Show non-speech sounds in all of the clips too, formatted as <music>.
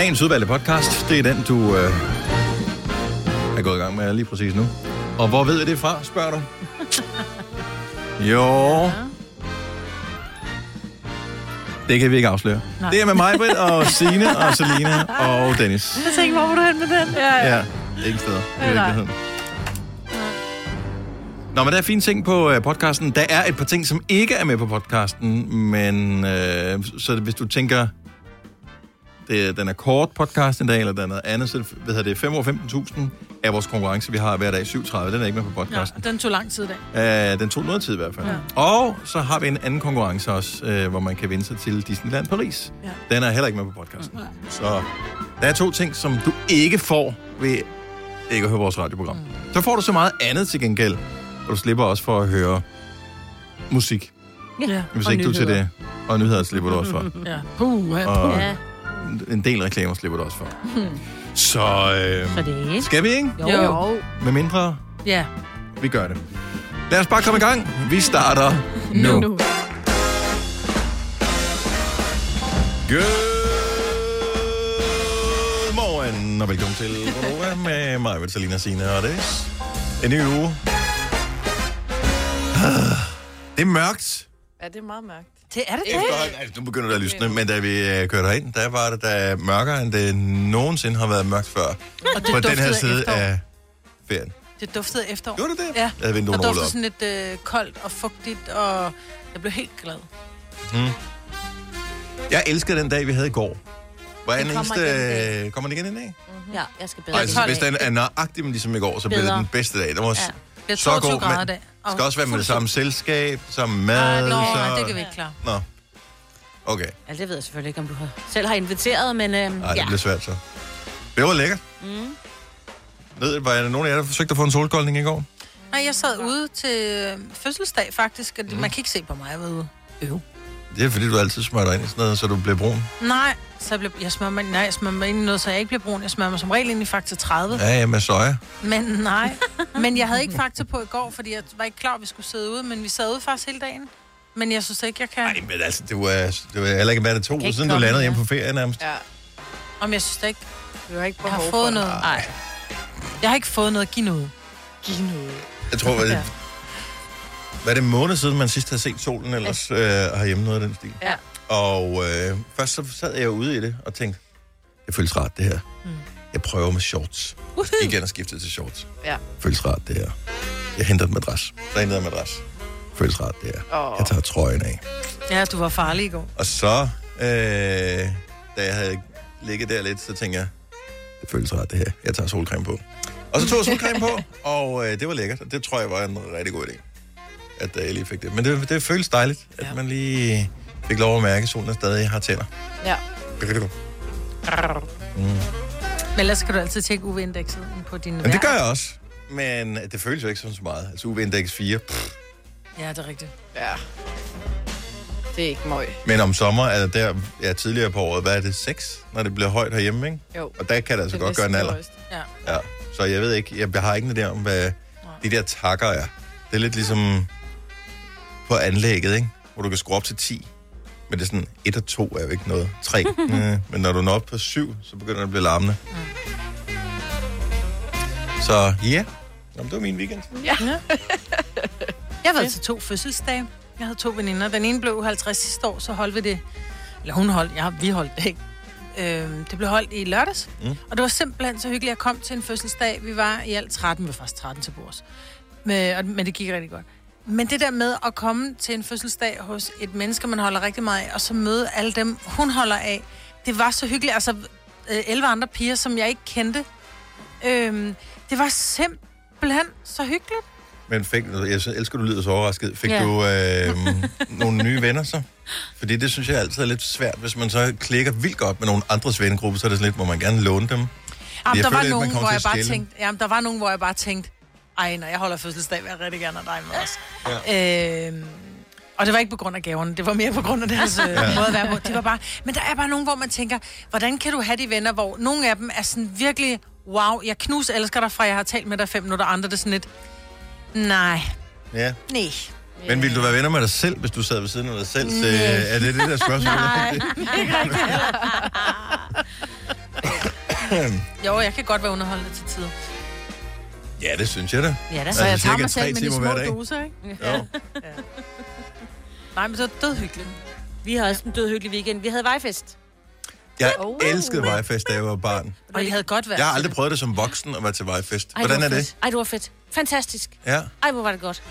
Dagens udvalgte podcast, det er den, du øh, er gået i gang med lige præcis nu. Og hvor ved jeg det fra, spørger du? <laughs> Jo. Det kan vi ikke afsløre. Nej. Det er med mig, Britt, og Signe, og Selina, og Dennis. Jeg tænkte, hvor var du hen med den? Ja, Ja, ikke steder. i virkeligheden. Nå, men der er fine ting på øh, podcasten. Der er et par ting, som ikke er med på podcasten, men øh, så hvis du tænker, det, den er kort podcast en dag, eller den er noget andet, så hvad hedder det, 5 år 15.000 er vores konkurrence, vi har hver dag 7.30. Den er ikke med på Ja, podcasten. den tog lang tid i dag. Øh, den tog noget tid i hvert fald. Ja. Og så har vi en anden konkurrence også, øh, hvor man kan vinde sig til Disneyland Paris. Ja. Den er heller ikke med på podcasten. Så der er to ting, som du ikke får ved ikke at høre vores radioprogram. Mm. Så får du så meget andet til gengæld, og du slipper også for at høre musik, Ja, hvis ikke du til det. Og nyheder slipper du også for. <laughs> Ja. Puh, ja, Og. Ja, en del reklamer slipper du også for. Så øh, for det. skal vi ikke? Jo. Jo. jo. Med mindre Ja. vi gør det. Lad os bare komme i gang. Vi starter nu. Nu. Good morgen, og velkommen til Gonova med mig, Vitalina Sina og det. En ny uge. Ah, Det er mørkt. Ja, det er meget mørkt. Det er det det. Efterhånden, altså, nu begynder det at lysne, men da vi øh, kørte herind, der var det der mørkere, end det nogensinde har været mørkt før. Og det På den her duftede side efterår. af ferien. Det duftede efterår. Gjorde det det? Ja. Jeg havde rullet duftede op. sådan lidt øh, koldt og fugtigt, og jeg blev helt glad. Jeg elsker den dag, vi havde i går. Var Den den kommer eneste... igen i øh, Kommer den igen i dag? Ja, jeg skal bedre. Ej, altså, hvis den er nøjagtig med ligesom i går, så bliver det Bedre. den bedste dag. Den var Ja. ja. Det er så 22 god, grader i men dag. Det skal også være med det samme selskab, samme mad. Ej, nå, så... nej, det kan vi ikke klare. Nå. Okay. Ja, det ved jeg selvfølgelig ikke, om du har, selv har inviteret, men øhm, Nej, det ja. bliver svært så. Det var lækkert. Mm. Ved, var der nogen af jer, der forsøgte at få en solkoldning i går? Nej, jeg sad ude til øh, fødselsdag faktisk, og det- Mm. man kan ikke se på mig, jeg var ude. Øv. Det er fordi, du altid smører dig ind i sådan noget, så du bliver brun. Nej, så jeg, blev, jeg smører mig, nej, jeg smører mig ind i noget, så jeg ikke bliver brun. Jeg smører mig som regel ind i Faktor 30. Ja, ja, med soja. Men nej, men jeg havde ikke Faktor på i går, fordi jeg var ikke klar, at vi skulle sidde ude, men vi sad ude faktisk hele dagen. Men jeg synes ikke, jeg kan... Nej, men altså, det var, det var heller ikke været det to uger siden, du landede ja. hjemme på ferie nærmest. Ja, Om jeg synes da ikke, du har ikke jeg har behov fået for noget. Nej. Jeg har ikke fået noget at give noget. Giv noget. Jeg tror, det, hvad er det en måned siden, man sidst har set solen ellers øh, herhjemme noget af den stil? Ja. Og øh, først så sad jeg ude i det og tænkte, det føles rart det her. Mm. Jeg prøver med shorts. Igen at skifte til shorts. Ja. Føles rart det her. Jeg henter et madras. Der er en madras. Føles rart det her. Åh. Jeg tager trøjen af. Ja, du var farlig i går. Og så, øh, da jeg havde ligget der lidt, så tænkte jeg, det føles rart det her. Jeg tager solcreme på. Og så tog jeg solcreme på, <laughs> og øh, det var lækkert. Det tror jeg var en rigtig god idé, at jeg lige fik det. Men det, det føles dejligt, at Ja. man lige fik lov at mærke, at solen stadig har tænder. Ja. Men ellers skal du altid tjekke UV-indekset på din Men det gør jeg også. Men det føles jo ikke sådan så meget. Altså UV-index 4. Pff. Ja, det er rigtigt. Ja. Det er ikke møg. Men om sommer er det der, ja, tidligere på året, hvad er det, 6, når det bliver højt herhjemme, ikke? Jo. Og der kan det altså Det godt gøre en alder. Ja. Ja, så jeg ved ikke, jeg har ikke en idé om, hvad de der takker er. Det er lidt ligesom på anlægget, ikke? Hvor du kan skrue op til 10. Men det er sådan, 1 og 2 er jo ikke noget. 3. mm, <laughs> men når du når op på 7, så begynder det at blive larmende. Så ja, yeah. Jamen, det var min weekend. Jeg har været til to fødselsdage. Jeg havde to veninder. Den ene blev 50 sidste år, så holdt vi det. Eller hun holdt, ja, vi holdt det ikke. Øhm, det blev holdt i lørdags. Mm. Mm. Og det var simpelthen så hyggeligt. Jeg kom til en fødselsdag. Vi var i alt 13, vi var faktisk 13 til bords. Men, og, men det gik rigtig godt. Men det der med at komme til en fødselsdag hos et menneske, man holder rigtig meget af, og så møde alle dem, hun holder af, det var så hyggeligt. Altså, øh, 11 andre piger, som jeg ikke kendte. Øhm, det var simpelthen så hyggeligt. Men fik, jeg elsker, du lyder så overrasket. Fik Ja. du øh, <laughs> nogle nye venner så? Fordi det synes jeg altid er lidt svært, hvis man så klikker vildt godt med nogle andres vennegruppe, så er det sådan lidt, må man gerne låne dem. Jamen, jeg der føler var nogen, hvor jeg bare tænkte, jamen, der var nogen, hvor jeg bare tænkte, ej, når jeg holder fødselsdag, vil jeg rigtig gerne have dig med os. Ja. Øhm, og det var ikke på grund af gaverne, det var mere på grund af deres øh, måde at være på. De var bare, men der er bare nogen, hvor man tænker, hvordan kan du have de venner, hvor nogle af dem er sådan virkelig, wow, jeg knus elsker dig fra, jeg har talt med dig fem minutter, andre det er sådan lidt, nej, Ja. nej. Men ville du være venner med dig selv, hvis du sad ved siden af dig selv? Så, Nej. er det det der spørgsmål? Nej, <laughs> <laughs> Jo, jeg kan godt være underholdende til tider. Ja, det synes jeg da. Ja da. Altså, Så jeg tager mig selv med de små doser, ikke? Jo. Nej, men så er det dødhyggeligt. Vi har også en død hyggelig weekend. Vi havde vejfest. Jeg Oh. elskede vejfest, da jeg var barn. Og I havde godt været Jeg har aldrig det. prøvet det som voksen at være til vejfest. Ej, Hvordan er det? Ej, det var fedt. Fantastisk. Ja. Ej, hvor var det godt.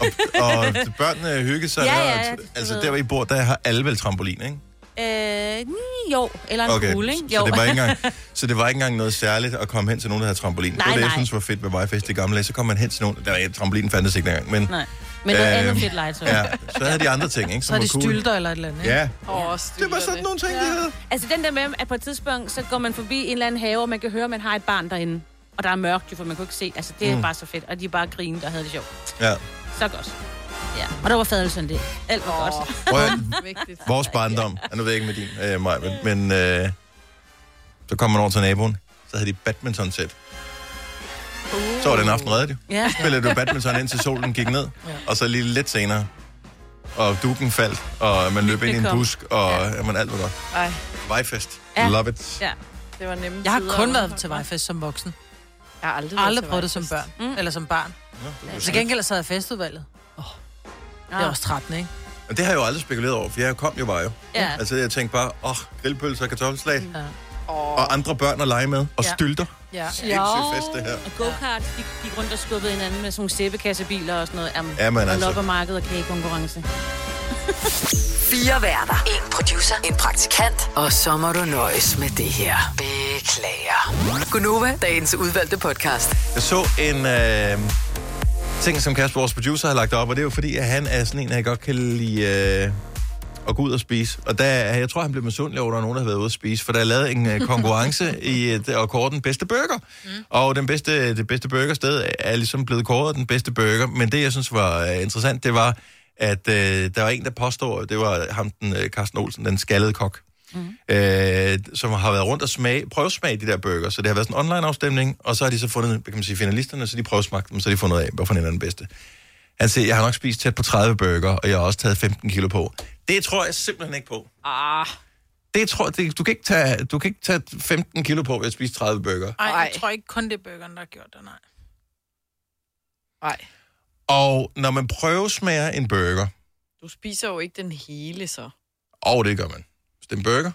Og, og børnene hygge sig Ja, der. ja, og- du altså, der hvor I bor, der har alle vel trampolin, ikke? Øh, ni, jo. Eller en Okay, kugle, ikke? så Jo. det, var ikke engang, <laughs> så det var ikke engang noget særligt at komme hen til nogen, der havde trampolin. det var Nej, det, jeg nej. synes var fedt ved vejfest i gamle dage. Så kom man hen til nogen, der var trampolinen fandtes ikke engang, men Nej. Men noget Øhm, andet fedt legetøj. ja, så havde de andre ting, ikke? Så Som er var de cool. stylter eller et eller andet, ikke? Ja, Åh, det var sådan nogle ting, de havde. Altså den der med, at på et tidspunkt, så går man forbi en eller anden have, og man kan høre, at man har et barn derinde. Og der er mørkt, jo, for man kunne ikke se. Altså, det er Mm. mm. bare så fedt. Og de er bare grine, der havde det sjovt. Ja. Så godt. Ja. Og der var fadelsen det. Alt var Åh, godt. Prøv vores barndom, ja, nu ved jeg ikke med din, øh, Maj, men, men øh, så kom man over til naboen, så havde de badminton-sæt. Så var den aften reddet jo. Ja. Spillede du badminton indtil solen gik ned, og så lige lidt senere, og duken faldt, og man løb ind i en busk, og ja. jamen, alt var godt. Ej, Vejfest. Ja. Love it. Ja. det var nemme Jeg har kun været til vejfest som voksen. Jeg har aldrig, aldrig prøvet det som børn. Mm. Eller som barn. Nå, det Til gengæld sad jeg i festudvalget. Det er Ja. også 13, ikke? Men det har jeg jo aldrig spekuleret over, for jeg kom jo bare jo. Ja. Altså, jeg tænkte bare, åh, oh, grillpølser og kartoffelsalat, Ja. Og andre børn at lege med, og Ja. stylter. Ja. Sindssygt fest, det her. Og go-kart, de gik rundt og skubbede hinanden med sådan nogle sæbekassebiler og sådan noget. Jamen, Jamen, og altså. loppermarked og kagekonkurrence. Fire værter. En producer. En praktikant. Og så må du nøjes med det her. Beklager. Gunova, dagens udvalgte podcast. Jeg så en øh, ting, som Kasper, vores producer, har lagt op, og det er jo fordi, at han er sådan en, jeg godt kan lide øh, at gå ud og spise. Og der, jeg tror, han blev misundelig over, at der er nogen, der har været ude at spise, for der er lavet en øh, konkurrence i øh, og kåret den bedste burger. Mm. Og den bedste, det bedste burgersted er ligesom blevet kåret den bedste burger. Men det, jeg synes var øh, interessant, det var, at øh, der var en, der påstår, det var ham, den, øh, Carsten Olsen, den skaldede kok, mm. øh, som har været rundt og smage, prøvesmage de der burger. Så det har været sådan en online-afstemning, og så har de så fundet, hvad kan man sige, finalisterne, så de prøvesmagte dem, så har de fundet ud af, hvorfor en er den bedste. Han siger, jeg har nok spist tæt på 30 burger, og jeg har også taget 15 kilo på. Det tror jeg simpelthen ikke på. ah, Det tror det, du, kan ikke tage, du kan ikke tage 15 kilo på ved at spise 30 burger. Ej, jeg tror ikke kun det er burgeren, der har gjort det, nej. nej. Og når man prøvesmager en burger, Du spiser jo ikke den hele, så. og det gør man. Det er en burger,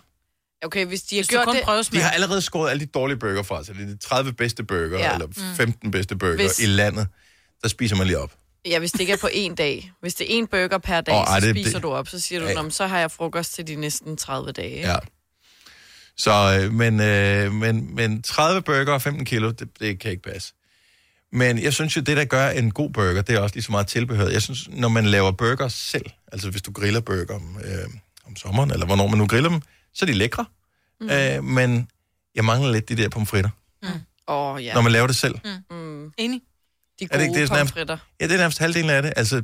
Okay, hvis de har Hvis du gjort kun det... prøver de har allerede skåret alle de dårlige burger fra, så det er de 30 bedste burger, ja. Eller 15 bedste burger Hvis- i landet. Der spiser man lige op. Ja, hvis det ikke er på en dag. Hvis det er en burger per dag, oh, ej, så det- spiser det- du op. Så siger du, Ja. ja. så har jeg frokost til de næsten 30 dage. ikke? Ja. Så, øh, men, øh, men, men 30 burger og 15 kilo, det, det kan ikke passe. Men jeg synes jo, det der gør en god burger, det er også lige så meget tilbehør. Jeg synes, når man laver burger selv, altså hvis du griller burger om, øh, om sommeren, eller hvornår man nu griller dem, så er de lækre. Mm. Øh, men jeg mangler lidt de der pomfritter, Åh, oh, ja. når man laver det selv. Mm, Enig? de Er det gode ikke det, sådan er- pomfritter. Ja, det er nærmest halvdelen af det. Altså,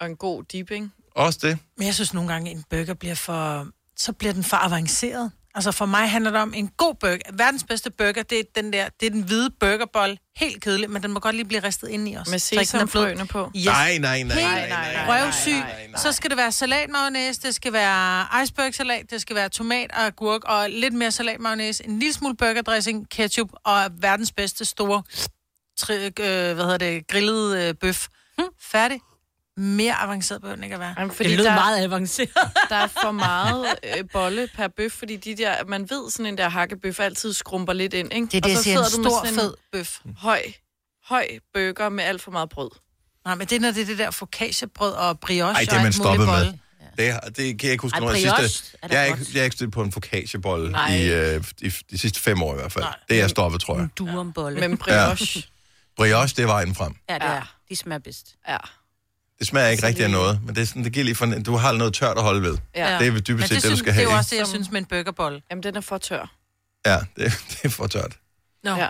Og en god dipping. også det. Men jeg synes nogle gange, en burger bliver for... Så bliver den for avanceret. Altså for mig handler det om en god burger. Verdens bedste burger, det er den der, det er den hvide burgerbold. Helt kedelig, men den må godt lige blive ristet ind i os. Med sesamfrøene på. Yes. Nej, nej, nej, Helt nej, nej, nej. røvsyg. Så skal det være salatmayonnaise, det skal være icebergsalat, det skal være tomat og agurk, og lidt mere salatmayonnaise, en lille smule burgerdressing, ketchup og verdens bedste store tri, øh, hvad hedder det, grillet øh, bøf. Hm. Færdig. Mere avanceret behøver den ikke at være. Jamen, Fordi det lød der, meget avanceret. <laughs> der er for <laughs> meget øh, bolle per bøf, fordi de der, man ved, sådan en der hakkebøf altid skrumper lidt ind, ikke? Det er det, og jeg så siger, en sidder du med stor, sådan en fed bøf. høj, høj burger med alt for meget brød. Nej, men det er, når det er det der focaccia-brød og brioche Ej, det er man stoppet med. bolle. Det, det kan jeg ikke huske, Ej, når jeg brioche sidste... er Jeg er, ikke, jeg er ikke stødt på en focaccia-bolle i, øh, i de sidste fem år i hvert fald. Nej. Det er jeg stoppet, tror jeg. Du om bolle. Men brioche, Brioche, det er vejen frem. Ja, det Ja. er. De smager bedst. ja. Det smager ikke Så rigtig af noget, men det, er sådan, det giver lige for, du har noget tørt at holde ved. ja. Det er dybest set det, det, du skal det er have. jo ikke? også det, jeg synes med en burgerbolle. Jamen, den er for tør. Ja, <laughs> det, det er for tørt. No. Ja.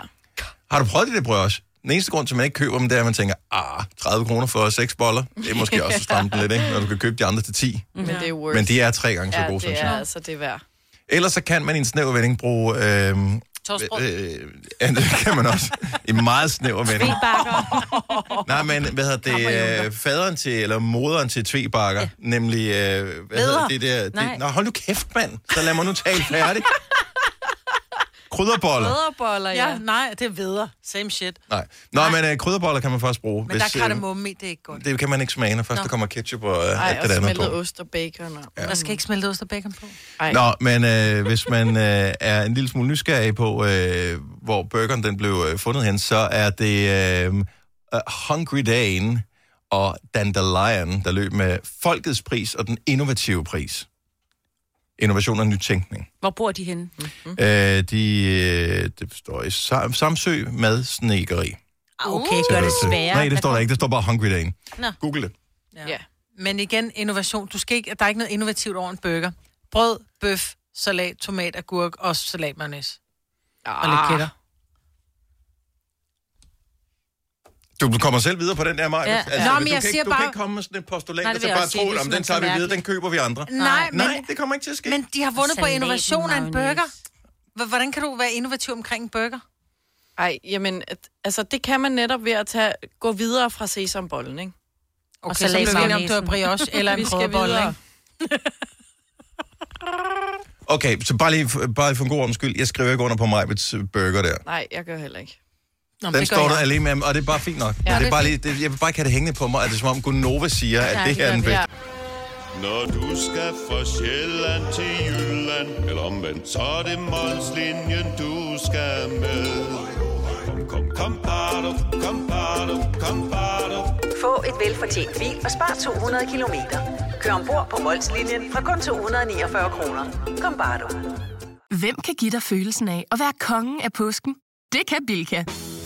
Har du prøvet det der brioche? Den eneste grund til, at man ikke køber dem, det er, at man tænker, ah, 30 kroner for seks boller. Det er måske <laughs> også at stramme den lidt, ikke? Når du kan købe de andre til 10. Men det er worth. Men de er tre gange så ja, gode, det synes er jeg. altså det er værd. Ellers så kan man i en snæver vending bruge... Øh, Toastbrød. øh, ja, det kan man også. I meget snæver. Bakker. Nej, men hvad hedder det? Øh, faderen til, eller moderen til tvebakker, ja. nemlig, øh, hvad hedder det der? Nej. Det, nå, hold nu kæft, mand. Så lad mig nu tale færdig. Krydderboller. Krydderboller, ja. Ja, nej, det er videre. Same shit. Nej. Nå, men uh, krydderboller kan man faktisk bruge. Men der er øh, kardemomme i, det er ikke godt. det kan man ikke smage, når først Nå. der kommer ketchup og uh, Ej, alt og det andet smeltet på. ost og bacon. Og... Der skal ikke smelte ost og bacon på. Ej. Nå, men øh, hvis man øh, er en lille smule nysgerrig på, øh, hvor burgeren den blev øh, fundet hen, så er det øh, uh, Hungry Dane og Dandelion, der løb med folkets pris og den innovative pris. Innovation og nytænkning. Hvor bor de henne? Mm. Øh, de, øh, det står i Sam- Samsø med snekeri. Okay, gør det sværere. Nej, det står der ikke. Det står bare Hungry. Nå. Google det. Ja. Ja. Men igen, innovation. Du skal ikke, der er ikke noget innovativt over en burger. Brød, bøf, salat, tomat, agurk og salatmayonnaise. Og lidt kætter. Du kommer selv videre på den der, Maja. Ja. Altså, Nå, du men jeg kan, siger ikke- du bare- kan ikke komme med sådan et postulat, Nej, og det så bare sige. tro, Det om den tager vi videre, den køber vi andre. Nej, men, Nej, det kommer ikke til at ske. men de har vundet på innovation af en burger. Hvordan kan du være innovativ omkring en burger? Ej, jamen, altså det kan man netop ved at tage, gå videre fra sesambollen, ikke? Okay, Og så salat bliver vi om, har brioche <laughs> eller en videre. ikke? Okay, så bare lige, bare lige for en god ordens skyld. Jeg skriver ikke under på Majbets burger der. Nej, jeg gør heller ikke. Nå, men Den står der jeg. alene med, og det er bare fint nok. Ja, det er det er bare lige, det, jeg vil bare ikke have det hængende på mig, at det er som om Gunova siger, at Ja, det her er den bedste. Når du skal fra Sjælland til Jylland Eller omvendt, så er det Molslinjen, du skal med Kom, kom, kom, bado, kom, bado, kom, bado. Få et velfortjent bil og spar 200 kilometer. Kør ombord på Molslinjen fra kun 249 kroner. Kom bare du. Hvem kan give dig følelsen af at være kongen af påsken? Det kan Bilka!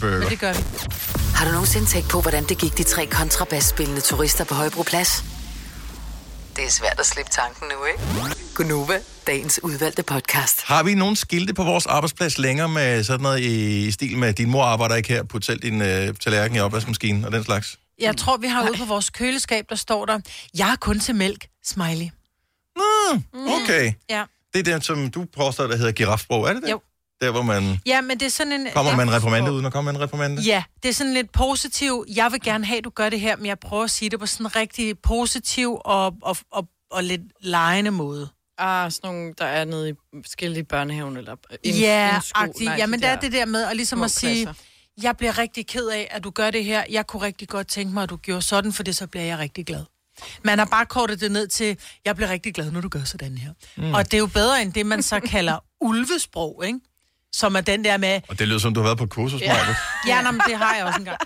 Burger. Men det gør vi. Har du nogensinde tænkt på, hvordan det gik de tre kontrabasspillende turister på Højbroplads? Det er svært at slippe tanken nu, ikke? Gunova, dagens udvalgte podcast. Har vi nogle skilte på vores arbejdsplads længere med sådan noget i stil med, din mor arbejder ikke her, put selv din øh, tallerken i opvaskemaskinen og den slags? Jeg tror, vi har ude på vores køleskab, der står der, jeg er kun til mælk, smiley. Okay. Ja. Det er det, som du påstår, der hedder girafsprog, er det det? Jo. Der, hvor man Ja, men det er sådan en... kommer ja, med en reprimande uden at komme med en reprimande? Ja, det er sådan lidt positiv. Jeg vil gerne have, at du gør det her, men jeg prøver at sige det på sådan en rigtig positiv og, og, og, og lidt lejende måde. Ah, sådan nogle, der er nede i i børnehaven, eller en, Ja, en sko. agtigt. Nej, Jamen, de det er det der med at ligesom at sige, klasser. jeg bliver rigtig ked af, at du gør det her. Jeg kunne rigtig godt tænke mig, at du gjorde sådan, for det så bliver jeg rigtig glad. Man har bare kortet det ned til, jeg bliver rigtig glad, når du gør sådan her. Mm. Og det er jo bedre end det, man så kalder <laughs> ulvesprog, ikke? Som er den der med, Og det lyder som, du har været på kursus, ja. ja, nå, men det har jeg også engang.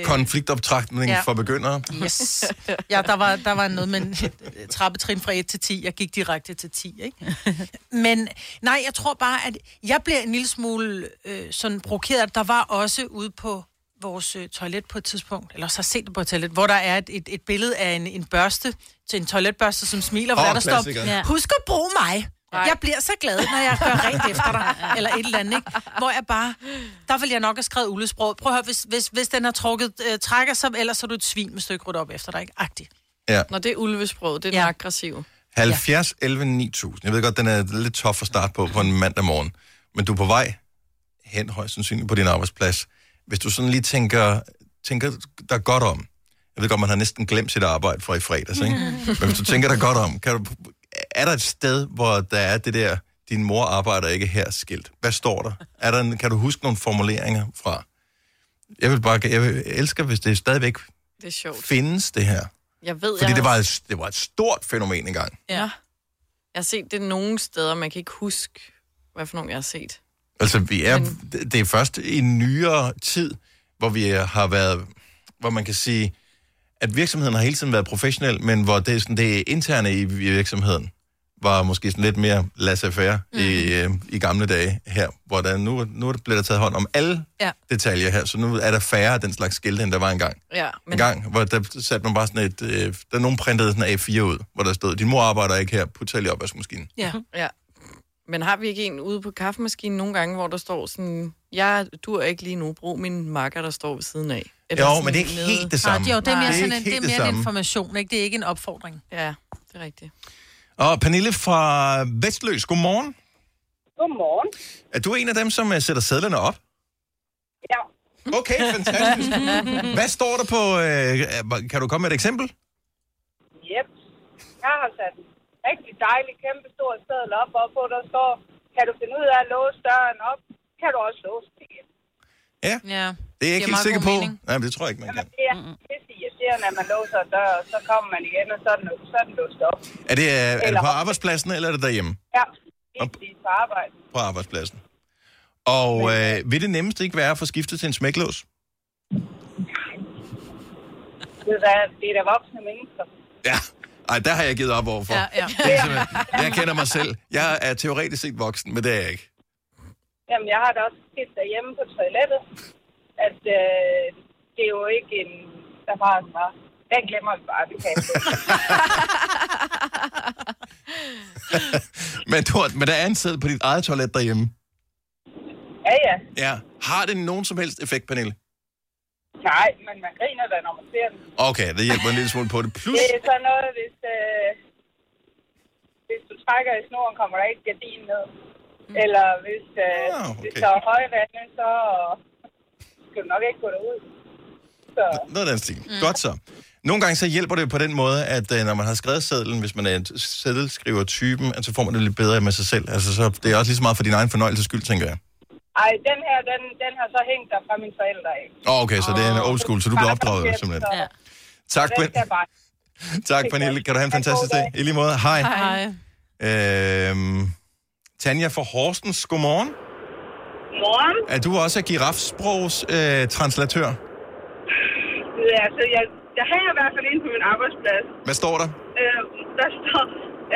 Øh, Konfliktoptrækning Ja. for begyndere. Yes. Ja, der var, der var noget med en et trappetrin fra 1 til 10. Jeg gik direkte til 10, ikke? Men nej, jeg tror bare, at jeg bliver en lille smule øh, sådan provokeret. Der var også ude på vores øh, toilet på et tidspunkt, eller også har set det på et toilet, hvor der er et, et, et billede af en, en børste, til en toiletbørste, som smiler, hvor Åh, der, der står, husk at bruge mig. Jeg bliver så glad, når jeg gør rent efter dig, eller et eller andet, ikke? Hvor jeg bare, der vil jeg nok have skrevet ulesprog. Prøv at høre, hvis, hvis, hvis den har trukket, øh, trækker sig, ellers så er du et svin med stykke ryddet op efter dig, ikke? Agtigt. Ja. Når det er ulvesprog, det er Ja. den aggressive. 70, 11, 9000. Jeg ved godt, den er lidt tof at starte på på en mandag morgen. Men du er på vej hen højst sandsynligt på din arbejdsplads. Hvis du sådan lige tænker, tænker dig godt om. Jeg ved godt, man har næsten glemt sit arbejde fra i fredags, ikke? <laughs> Men hvis du tænker dig godt om, kan du, er der et sted, hvor der er det der, din mor arbejder ikke her skilt? Hvad står der? Er der en, kan du huske nogle formuleringer fra? Jeg vil bare, jeg vil elsker, hvis det stadigvæk Det er sjovt. findes, det her. Jeg ved, Fordi jeg, det var, et, det var et stort fænomen engang. Ja. Jeg har set det nogle steder, man kan ikke huske, hvad for nogle jeg har set. Altså, vi er, Men... det er først i nyere tid, hvor vi har været, hvor man kan sige, at virksomheden har hele tiden været professionel, men hvor det sådan, det er interne i virksomheden, var måske sådan lidt mere laissez-faire mm. i, øh, i gamle dage her, hvor der nu, nu bliver der taget hånd om alle Ja. detaljer her, så nu er der færre af den slags skilte, end der var engang. Ja, En men gang, hvor der satte man bare sådan et, øh, der nogen printede sådan en A4 ud, hvor der stod, din mor arbejder ikke her, put selv i opvaskemaskinen. Ja. Ja. Men har vi ikke en ude på kaffemaskinen nogle gange, hvor der står sådan, jeg dur ikke lige nu, brug min makker, der står ved siden af? Eller Jo, men det er ikke nede- helt det Nej, samme. det, jo, det er mere, Det er sådan ikke en, det er helt det mere en information, ikke? Det er ikke en opfordring. Ja, det er rigtigt. Og Pernille fra Vestløs, godmorgen. Godmorgen. Er du en af dem, som øh, sætter sædlerne op? Ja. Okay, fantastisk. <laughs> Hvad står der på... Øh, kan du komme med et eksempel? Yep. Jeg har sat rigtig dejlig, kæmpe stor sædel op, og på der står, kan du finde ud af at låse døren op, kan du også låse det igen. Ja. ja. Det er jeg ikke helt sikker på. Nej, men det tror jeg ikke, man kan. Det er pisse irriterende, at man låser en dør, og så kommer man igen, og så er den, så er den låst op. Er det, øh, er det på arbejdspladsen, eller er det derhjemme? Ja, lige præcis på arbejde. På arbejdspladsen. Og øh, vil det nemmeste ikke være at få skiftet til en smæklås? Det er, da- det er da voksne mennesker. Ja. Ej, der har jeg givet op overfor. Ja, ja. Det er jeg kender mig selv. Jeg er teoretisk set voksen, men det er jeg ikke. Jamen, jeg har da også set derhjemme på toilettet, at øh, det er jo ikke en... Der bare var... Den glemmer vi bare, det kan. <laughs> Men, du, har- men der er en sæd på dit eget toilet derhjemme. Ja, ja. Ja. Har det nogen som helst effekt, Pernille? Nej, men man griner da, når man ser den. Okay, det hjælper en lille smule på det. Plus, Det er sådan noget, hvis, øh, hvis du trækker i snoren, kommer der ikke et gardin ned. Eller hvis, øh, Ah, okay. hvis der er højvande, så skal du nok ikke gå derud. Så, noget af den stil. Mm. Godt så. Nogle gange så hjælper det på den måde, at øh, når man har skrevet sedlen, hvis man er en seddelskriver-typen, at så får man det lidt bedre med sig selv. Altså, så det er også lige så meget for din egen fornøjelses skyld, tænker jeg. Ej, den her, den, den har så hængt der fra mine forældre af. Oh, okay, så det er en old school, så du bliver opdraget simpelthen. Ja. Tak, Pen- <laughs> tak Pernille. Kan du have en fantastisk dag? I lige måde. Hej. Hej. Øhm, Tanja fra Horsens, godmorgen. Morgen. Er du også girafsprogs øh, translatør? Ja, altså, jeg, jeg har i hvert fald inde på min arbejdsplads. Hvad står der? Øh, der står,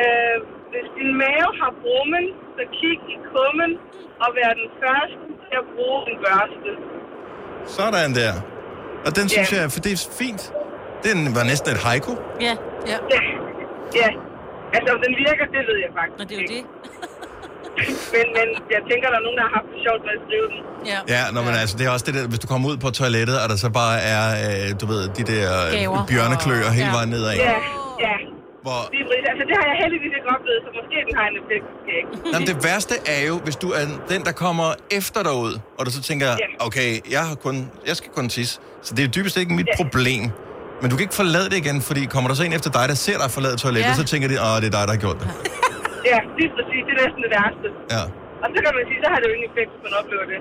øh, hvis din mave har brummen, så kig i kummen og vær den første til at bruge en børste. Sådan der. Og den synes Ja. jeg, for det er fint. Den var næsten et haiku. Ja. Ja. Ja. ja. Altså, om den virker, det ved jeg faktisk Og det er jo det. <laughs> men, men jeg tænker, der er nogen, der har haft det sjovt med at skrive den. Ja. Ja, når man, altså, det er også det der, hvis du kommer ud på toilettet, og der så bare er, øh, du ved, de der Gaver. øh, bjørnekløer hele Ja. vejen nedad. Ja, ja. Hvor, Lige præcis. Altså, det har jeg heldigvis ikke oplevet, så måske den har en effekt. ikke. Jamen, det værste er jo, hvis du er den, der kommer efter dig ud, og du så tænker, okay, jeg, har kun, jeg skal kun tisse, så det er jo dybest ikke mit problem. Men du kan ikke forlade det igen, fordi kommer der så en efter dig, der ser dig forlade toilettet, Ja. så tænker de, åh, det er dig, der har gjort det. Ja, lige præcis. Det er næsten det værste. Ja. Og så kan man sige, så har det jo ingen effekt, hvis man oplever det.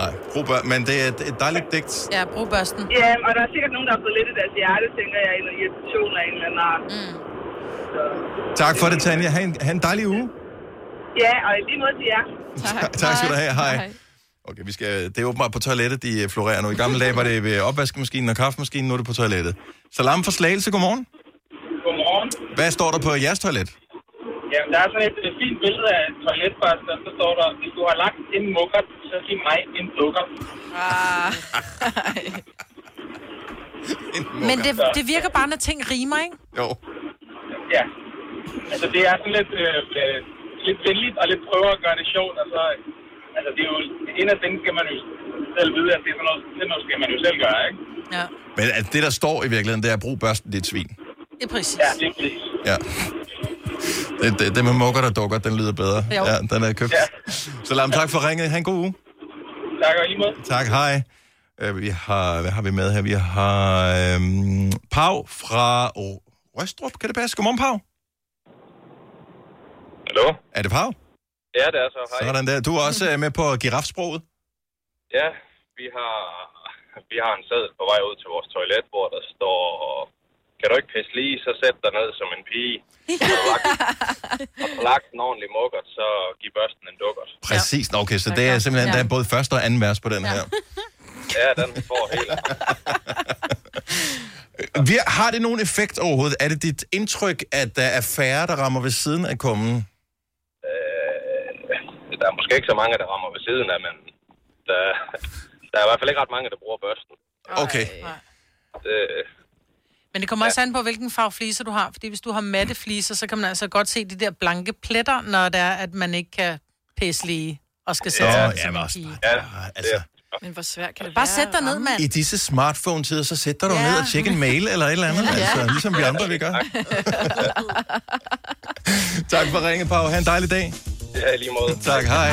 Nej, brug bør, men det er et, dejligt digt. Ja, brug børsten. Ja, og der er sikkert nogen, der har fået lidt i deres hjerte, tænker jeg, en irritation af en eller anden art. Mm. Tak for det, Tanja. Ha' en, ha en dejlig uge. Ja, og i lige måde til jer. Tak, <laughs> tak skal du have. Hej. Okay, vi skal, det er åbenbart på toilettet, de øh, florerer nu. I gamle dage var det ved opvaskemaskinen og kaffemaskinen, nu er det på toilettet. Salam for Slagelse, godmorgen. Godmorgen. Hvad står der på jeres toilet? Jamen, der er sådan et, et fint billede af et toiletbørste, og så står der, hvis du har lagt en mukker, så giv mig en dukker. Ah. <laughs> Men det, det virker bare, når ting rimer, ikke? Jo. Ja. Altså, det er sådan lidt, øh, øh, lidt venligt og lidt prøver at gøre det sjovt, og så... Altså, det er jo... En af dem skal man jo selv vide, at det er sådan noget, det er noget skal man jo selv gøre, ikke? Ja. Men at det, der står i virkeligheden, det er, brug børsten, det er et svin. Det er præcis. Ja, det er præcis. Ja. Det, det, det med mukker, der dukker, den lyder bedre. Jo. Ja, den er købt. Ja. Salam, tak for ringet. Ha' en god uge. Tak, og lige måde. Tak, hej. Øh, Vi har, hvad har vi med her? Vi har øhm, Pau fra oh, Røstrup, kan det passe? Godmorgen, Pau. Hallo? Er det Pau? Ja, det er så. Hej. Sådan der. Du er også øh, med på girafsproget. Ja, vi har, vi har en seddel på vej ud til vores toilet, hvor der står, kan du ikke pisse lige, så sæt dig ned som en pige. Du lagt, lagt en ordentlig mukkert, så giv børsten en dukkert. Præcis. Okay, så det er simpelthen, der er både første og anden vers på den her. Ja, den får helt. <laughs> Vi, har det nogen effekt overhovedet? Er det dit indtryk, at der er færre, der rammer ved siden af kummen? Øh, der er måske ikke så mange, der rammer ved siden af, men der, der er i hvert fald ikke ret mange, der bruger børsten. Okay. Det, Men det kommer også an på, hvilken farve fliser du har. Fordi hvis du har matte fliser, så kan man altså godt se de der blanke pletter, når det er, at man ikke kan pæsle i og skal sætte Ja, sig ja, som men også. Ja, altså, <laughs> Men hvor svært kan det Bare sæt dig ned, mand. I disse smartphone-tider, så sætter du Ja. ned og tjekker en mail eller et eller andet. <laughs> Ja. Altså, ligesom vi andre, vi gør. <laughs> tak for ringet, Pau. Ha' en dejlig dag. Ja, lige måde. Tak, hej.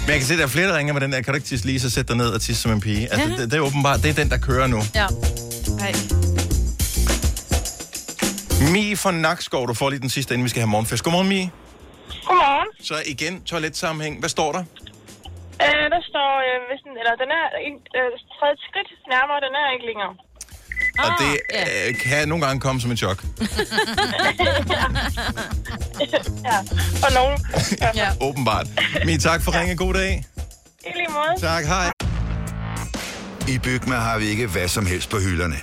Men jeg kan se, at der er flere, der ringer med den der. Kan du ikke tisse lige, så sæt dig ned og tisse som en pige. Altså, Ja. det, det, er åbenbart, det er den, der kører nu. Ja. Hej. Mi fra Nakskov, du får lige den sidste, inden vi skal have morgenfest. Godmorgen, Mi. Godmorgen. Så igen, toiletsammenhæng. Hvad står der? Øh, der står, øh, hvis den, eller den er øh, tredje skridt nærmere, den er ikke længere. Og det øh, kan nogle gange komme som et chok. <laughs> ja, for nogen. Ja. Åbenbart. Mi, tak for ringe. God dag. I lige måde. Tak, hej. I Bygma har vi ikke hvad som helst på hylderne.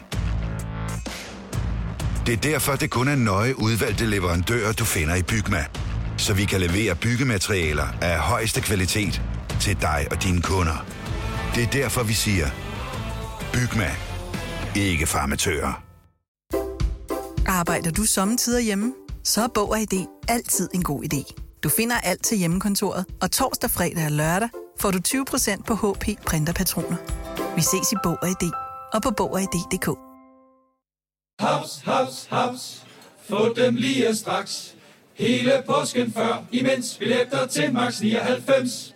Det er derfor, det kun er nøje udvalgte leverandører, du finder i Bygma. Så vi kan levere byggematerialer af højeste kvalitet til dig og dine kunder. Det er derfor, vi siger, Bygma. Ikke farmatører. Arbejder du sommetider hjemme? Så er Bog og ID altid en god idé. Du finder alt til hjemmekontoret, og torsdag, fredag og lørdag får du 20% på HP printerpatroner. Vi ses i Bog og ID og på Bog og ID.dk. Haps, haps, haps. Få dem lige straks. Hele påsken før, imens billetter til max 99.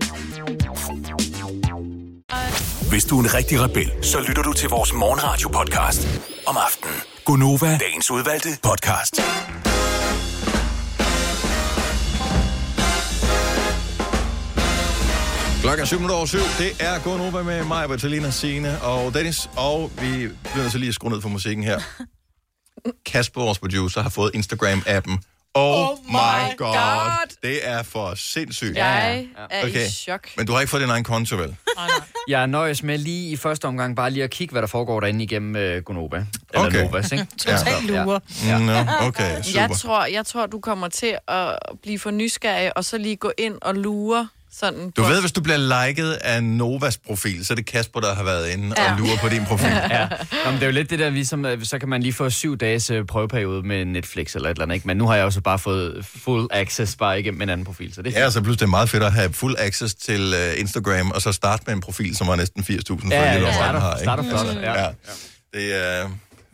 Hvis du er en rigtig rebel, så lytter du til vores morgenradio-podcast om aftenen. Gunova, dagens udvalgte podcast. Klokken er 7 minutter over 7. Det er Gået Nova med mig, Bertalina, Signe og Dennis. Og vi bliver nødt til lige at skrue ned for musikken her. <laughs> Kasper, vores producer, har fået Instagram-appen. Oh, oh my god. god. Det er for sindssygt. Jeg er i chok. Men du har ikke fået din egen konto, vel? Jeg nøjes med lige i første omgang bare lige at kigge, hvad der foregår derinde igennem øh, Gonova. Eller Okay. Novas, ikke? Total lurer. Ja. Nå, okay, super. Jeg tror, jeg tror, du kommer til at blive for nysgerrig, og så lige gå ind og lure sådan. Du på- ved, hvis du bliver liket af Novas profil, så er det Kasper, der har været inde Ja. og lurer på din profil. <laughs> ja. Nå, men det er jo lidt det der, ligesom, så kan man lige få syv dages øh, prøveperiode med Netflix eller et eller andet, ikke? Men nu har jeg også bare fået full access bare igennem en anden profil, så det er Ja, så pludselig det er meget fedt at have fuld access til uh, Instagram, og så starte med en profil, som var næsten 80.000 følgere, Ja, ja, eller ja. hvad Starter- har. ikke? starter flot, ja. ja. Det er,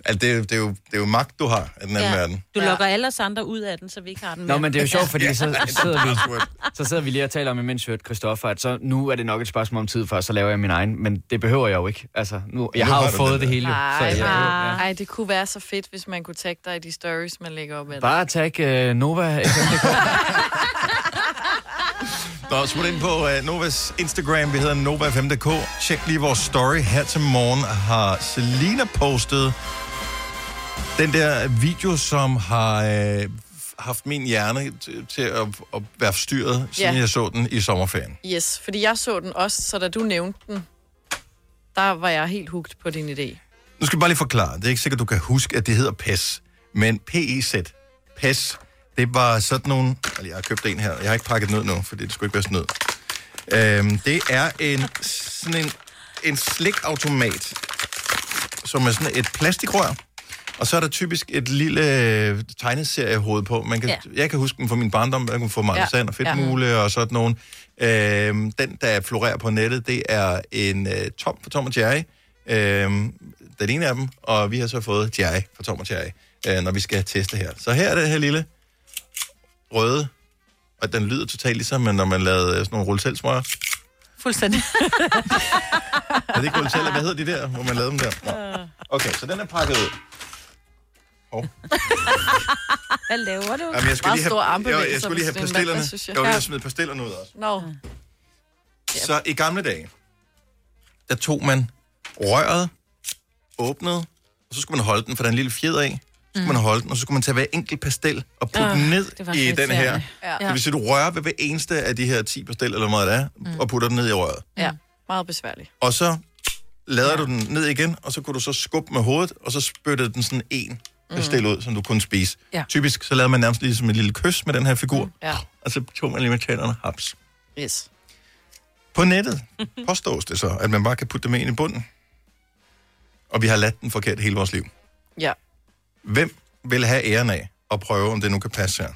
altså, det, er, det, er jo, det er jo magt, du har af den anden Ja. verden. Du lukker alle os andre ud af den, så vi ikke har den Nå, mere. men det er jo sjovt, fordi så, er sidder vi, så sidder vi lige og taler om, imens vi hørte Christoffer, at så nu er det nok et spørgsmål om tid, før så laver jeg min egen, men det behøver jeg jo ikke. Altså, nu, jeg Nu har har jo du fået den det der. hele. jo, så Ej, jeg, ja. ja. Ej, det kunne være så fedt, hvis man kunne tagge dig i de stories, man lægger op af. Bare tag uh, Nova FMDK. Nå, smut ind på uh, Novas Instagram, vi hedder Nova5.dk. Tjek lige vores story. Her til morgen har Selina postet den der video, som har øh, haft min hjerne til at, at være forstyrret, siden Ja. jeg så den i sommerferien. Yes, fordi jeg så den også, så da du nævnte den, der var jeg helt hugt på din idé. Nu skal jeg bare lige forklare. Det er ikke sikkert, du kan huske, at det hedder PES. Men PEZ, PES, det var sådan nogle... Altså, jeg har købt en her. Jeg har ikke pakket den ud nu, fordi det skulle ikke være sådan noget. Øhm, det er en, sådan en, en slikautomat, som er sådan et plastikrør. Og så er der typisk et lille øh, tegneseriehoved på. Man kan, Ja. Jeg kan huske den fra min barndom. Jeg kunne få Martin Ja. Sand og. Fedtmule ja. og sådan nogen. Øhm, den, der florerer på nettet, det er en øh, Tom for Tom og Jerry. Øhm, den ene af dem, og vi har så fået Jerry for Tom og Jerry, øh, når vi skal teste her. Så her er det her lille røde, og den lyder totalt ligesom, når man lavede øh, sådan nogle rulleselsmøger. Fuldstændig. <laughs> Er det ikke rullesel? Hvad hedder de der, hvor man lavede dem der? Okay, så den er pakket ud. <laughs> Hvad laver du? Jamen, jeg skulle lige have, jeg, jeg skulle lige have pastillerne. Jeg vil lige have smidt pastillerne ud også. Nå. Så i gamle dage, der tog man røret, åbnede, og så skulle man holde den, for der er en lille fjeder af. Så skulle man holde den, og så skulle man tage hver enkelt pastel og putte Ah, den ned i den her. Ja. Det vil sige, du rører ved hver eneste af de her 10 pastel, eller hvad det er, Mm. og putter den ned i røret. Ja, meget besværligt. Og så lader du den ned igen, og så kunne du så skubbe med hovedet, og så spyttede den sådan en pastel ud, som du kunne spise. Ja. Typisk så lavede man nærmest ligesom et lille kys med den her figur, Ja. og så tog man lige med tænderne haps. Yes. På nettet påstås det så, at man bare kan putte dem ind i bunden. Og vi har ladt den forkert hele vores liv. Ja. Hvem vil have æren af at prøve, om det nu kan passe her?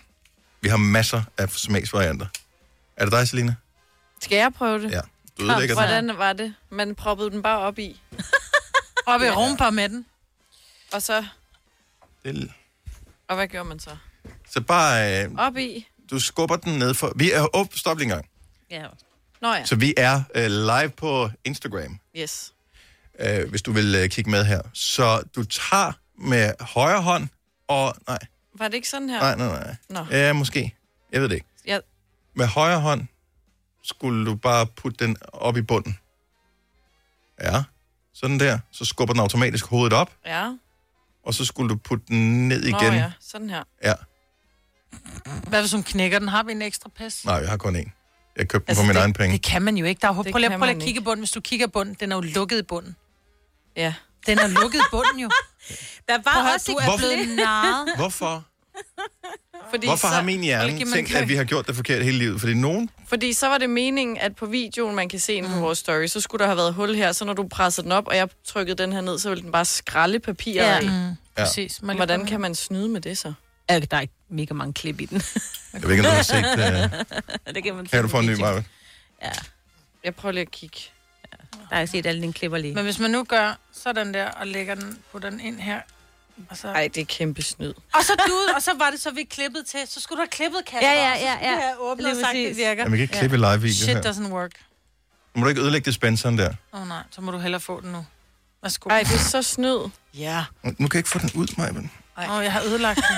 Vi har masser af smagsvarianter. Er det dig, Selina? Skal jeg prøve det? Ja. Du ødelægger den. Hvordan var det? Man proppede den bare op i. <laughs> Op i rumpa med den. Og så... Det, Og hvad gjorde man så? så bare, øh, Op i? du skubber den ned for... Vi er... Op, stop lige en gang. Ja. Nå ja. Så vi er øh, live på Instagram, Yes. øh, hvis du vil øh, kigge med her. Så du tager med højre hånd, og... Nej, Var det ikke sådan her? nej, nej, nej. Nå. Ja, måske. Jeg ved det ikke. Ja. Med højre hånd skulle du bare putte den op i bunden. Ja, sådan der. Så skubber den automatisk hovedet op, Ja. Og så skulle du putte den ned igen. Nå ja, sådan her. ja. Hvad hvis hun knækker den? Har vi en ekstra pas? Nej, jeg har kun én. Jeg købte den Altså, for min det, egen penge. Det kan man jo ikke. Der er, prøv lige, prøv lige man at kigge i bunden. Hvis du kigger i bunden, den er jo lukket i bunden. Ja. Den er lukket i bunden jo. <laughs> Der Prøv var høre, også du et er blevet narret. Hvorfor? Fordi Hvorfor så, har min hjerne man tænkt, kan- at vi har gjort det forkert hele livet? Fordi nogen... Fordi så var det meningen, at på videoen, man kan se den på vores story, så skulle der have været hul her, så når du presser den op, og jeg trykkede den her ned, så ville den bare skralde papiret Ja. af. Mm, præcis. Man Hvordan kan man snyde med det så? Ja, der er ikke mega mange klip i den. Jeg ved ikke, om du har set... <laughs> Uh... det kan man Kan du få en ny, Maja? Ja. Jeg prøver lige at kigge. Der har jeg set alle dine klipper lige. Men hvis man nu gør sådan der, og lægger den, putter den ind her, og så... Ej, det er kæmpe snyd. Og så du, og så var det så, vi klippede til. Så skulle du have klippet Kasper. Ja, ja, så ja, skulle ja. du have åbnet og sagt, det virker. Jamen, vi kan ikke klippe live-video Shit her. doesn't work. Nu må du ikke ødelægge dispenseren der. Åh oh, nej, så må du hellere få den nu. Værsgo. Ej, det er så snyd. Ja. Nu kan jeg ikke få den ud, Maja. Åh, oh, jeg har ødelagt den.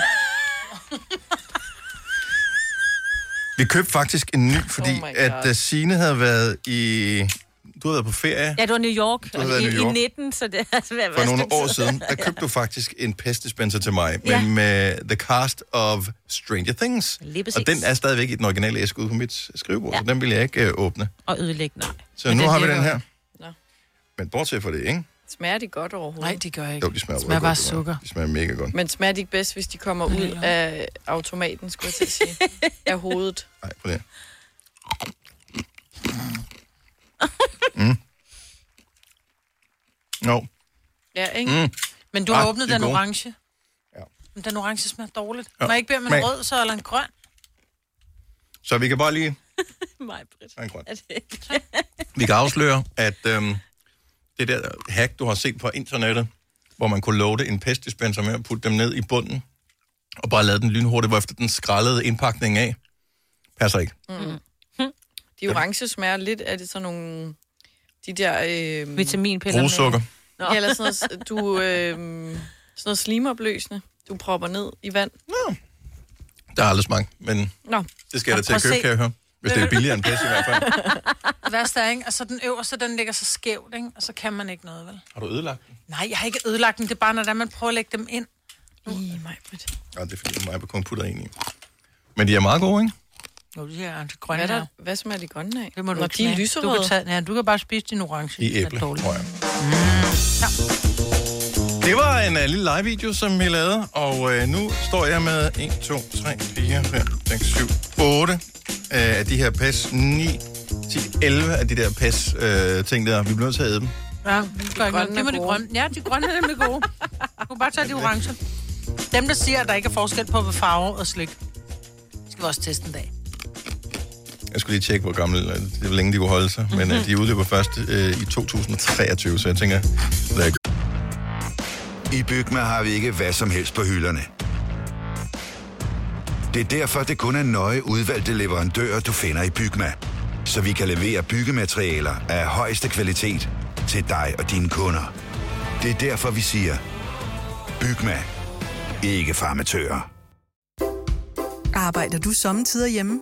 Vi købte faktisk en ny, fordi Oh at uh, Signe havde været i... Du havde været på ferie Ja, det var New York. Du har været i New York. I 19, så det er altså ved at for nogle et år siden. Der <laughs> købte du faktisk en pestdispenser til mig, Ja. men med The Cast of Stranger Things. Og den er stadigvæk i den originale æske ude på mit skrivebord, ja. så den vil jeg ikke uh, åbne. Og ødelægge, nej. Så Men nu har vi den her. Nå. Men bortset fra det, ikke? Smager de godt overhovedet? Nej, de gør ikke. Jo, de smager, Det smager godt, bare det der. sukker. De smager mega godt. Men smager de ikke bedst, hvis de kommer ud af automaten, skulle jeg til at sige? <laughs> af hovedet. Nej, på det. <laughs> Mm. No. Ja, ikke? Mm. Men du har Ah, åbnet de den gode. orange. Ja. Men den orange smager dårligt. Ja. Må jeg ikke bede om en Men- rød, så eller en grøn? <laughs> Så vi kan bare lige... <laughs> Mig, Britt. Nej, grøn. Er det ikke? <laughs> Vi kan afsløre, at øhm, det der hack, du har set på internettet, hvor man kunne loade en pestdispenser med at putte dem ned i bunden, og bare lade den lynhurtigt, hvorefter den skrællede indpakningen af, passer ikke. Mm. De orange smager lidt af det sådan nogle... De der... Øh, Vitaminpiller. med- Brugsukker. Nå. Ja, eller sådan noget, du, øh, sådan noget slimopløsende, du propper ned i vand. Der har aldrig smagt, men Nå. det skal jeg da til at købe, kan jeg høre. Hvis det er billigere end pest i hvert fald. Det <laughs> værste er, ikke? Altså, den øverste, den ligger så skævt, ikke? Og så kan man ikke noget, vel? Har du ødelagt den? Nej, jeg har ikke ødelagt den. Det er bare, når man prøver at lægge dem ind. I mig, Britt. Ja, det er fordi, mig kun putter en i. Men de er meget gode, ikke? Jo, de her de grønne Hvad, er der, hvad smager de grønne af? Det må du Nå, ikke de er lyserøde. Du kan, tage, ja, du kan bare spise din orange. I Det er æble, tror jeg. Det var en uh, lille live-video, som vi lavede, og uh, nu står jeg med 1, 2, 3, 4, 5, 6, 7, 8 uh, af de her PES, 9, 10, 11 af de der PES-ting der. Vi bliver nødt til at æde dem. Ja, det noget. grønne Det må er de grønne. Ja, de grønne er nemlig gode. Du kan bare tage de orange. Dem, der siger, at der ikke er forskel på ved farve og slik, skal vi også teste en dag. Jeg skulle lige tjekke, hvor gammel, øh, det hvor længe de kunne holde sig, men uh, de udløber først uh, i 2023, så jeg tænker, er I Bygma har vi ikke hvad som helst på hylderne. Det er derfor, det kun er nøje udvalgte leverandører, du finder i Bygma. Så vi kan levere byggematerialer af højeste kvalitet til dig og dine kunder. Det er derfor, vi siger, Bygma. Ikke for amatører. Arbejder du sommetider hjemme?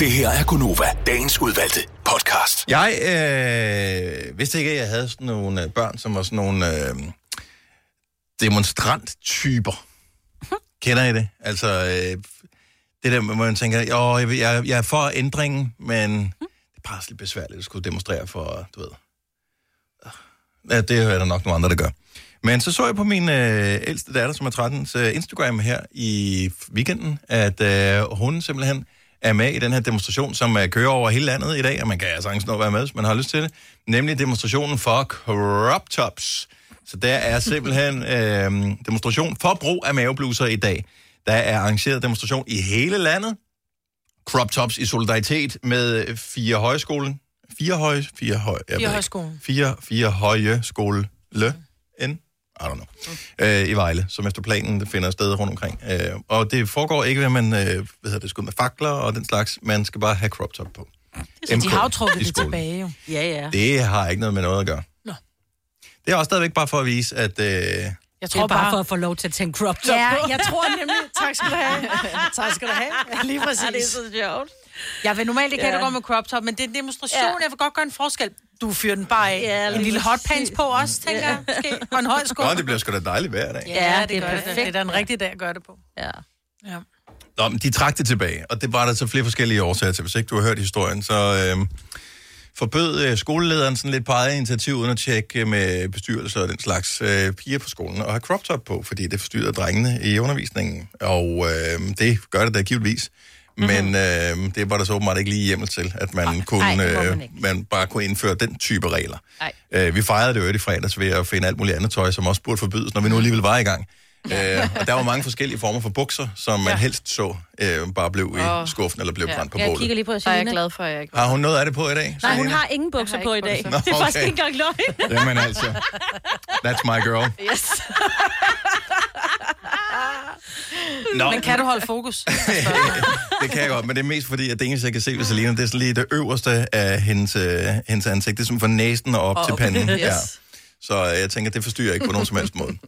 Det her er Gunova, dagens udvalgte podcast. Jeg øh, vidste ikke, at jeg havde sådan nogle øh, børn, som var sådan nogle øh, demonstranttyper. <laughs> Kender I det? Altså, øh, det der, hvor man tænker, jo, jeg, jeg, jeg er for ændringen, men det er bare lidt besværligt at skulle demonstrere for, du ved. Ja, det er der nok nogle andre, der gør. Men så så jeg på min øh, ældste datter, som er 13, så Instagram her i weekenden, at øh, hun simpelthen er med i den her demonstration, som øh, kører over hele landet i dag, og man kan altså sagtens nå at være med, hvis man har lyst til det, nemlig demonstrationen for crop tops. Så der er simpelthen <laughs> øh, demonstration for brug af mavebluser i dag. Der er arrangeret demonstration i hele landet. Crop tops i solidaritet med fire højskolen. Fire høje, fire høje, Fire højskolen. Fire, fire høje skole. Le. N. I don't know. Øh, I Vejle, som efter planen finder sted rundt omkring. Øh, og det foregår ikke ved, at man øh, hvad hedder det, skud med fakler og den slags. Man skal bare have crop top på. Så de har jo MK trukket det tilbage, jo. Ja, ja. Det har ikke noget med noget at gøre. Nå. Det er også stadigvæk bare for at vise, at... Øh, Jeg tror bare, for at få lov til at tænke crop top Ja, på. jeg tror nemlig. Tak skal du have. <laughs> tak skal du have. Lige præcis. Ja, det er så sjovt. Jeg vil normalt ikke Ja. have, går med crop top, men det er en demonstration. Ja. Jeg vil godt gøre en forskel. Du fyrer den bare af. Ja, en lille hotpants på også, tænker Ja. jeg. Måske. Og en høj sko. Nå, det bliver sgu da dejligt hver dag. Ja, det, det er gør det. perfekt. Det er da en rigtig dag at gøre det på. Ja. Ja. Nå, men de trak det tilbage, og det var der så flere forskellige årsager til. Hvis ikke du har hørt historien, så øh, forbød øh, skolelederen sådan lidt på eget initiativ, uden at tjekke med bestyrelser og den slags øh, piger på skolen, og have crop top på, fordi det forstyrrer drengene i undervisningen. Og øh, det gør det da givetvis. Men øh, det var der så åbenbart ikke lige hjemmel til, at man, kunne, ej, det må øh, man man bare kunne indføre den type regler. Ej. Øh, vi fejrede det jo i fredags ved at finde alt muligt andet tøj, som også burde forbydes, når vi nu alligevel var i gang. <laughs> Øh, og der var mange forskellige former for bukser, som man Ja. helst så øh, bare blev i Åh. skuffen eller blev brændt på Jeg bålet. kigger lige på er jeg Selina. glad for, at jeg ikke Har hun noget af det på i dag? Nej, hun Selina? har ingen bukser Jeg har på i dag. bukser. Det er Nå, faktisk okay. ikke engang løgn. Jamen altså, that's my girl. Yes. <laughs> Nå, Men kan du holde fokus? <laughs> det kan jeg godt, men det er mest fordi, at det eneste, jeg kan se ved Selina, det er sådan lige det øverste af hendes, øh, hendes ansigt. Det er sådan fra næsen og op Og til panden. Yes. Ja. Så jeg tænker, det forstyrrer ikke på nogen som helst måde.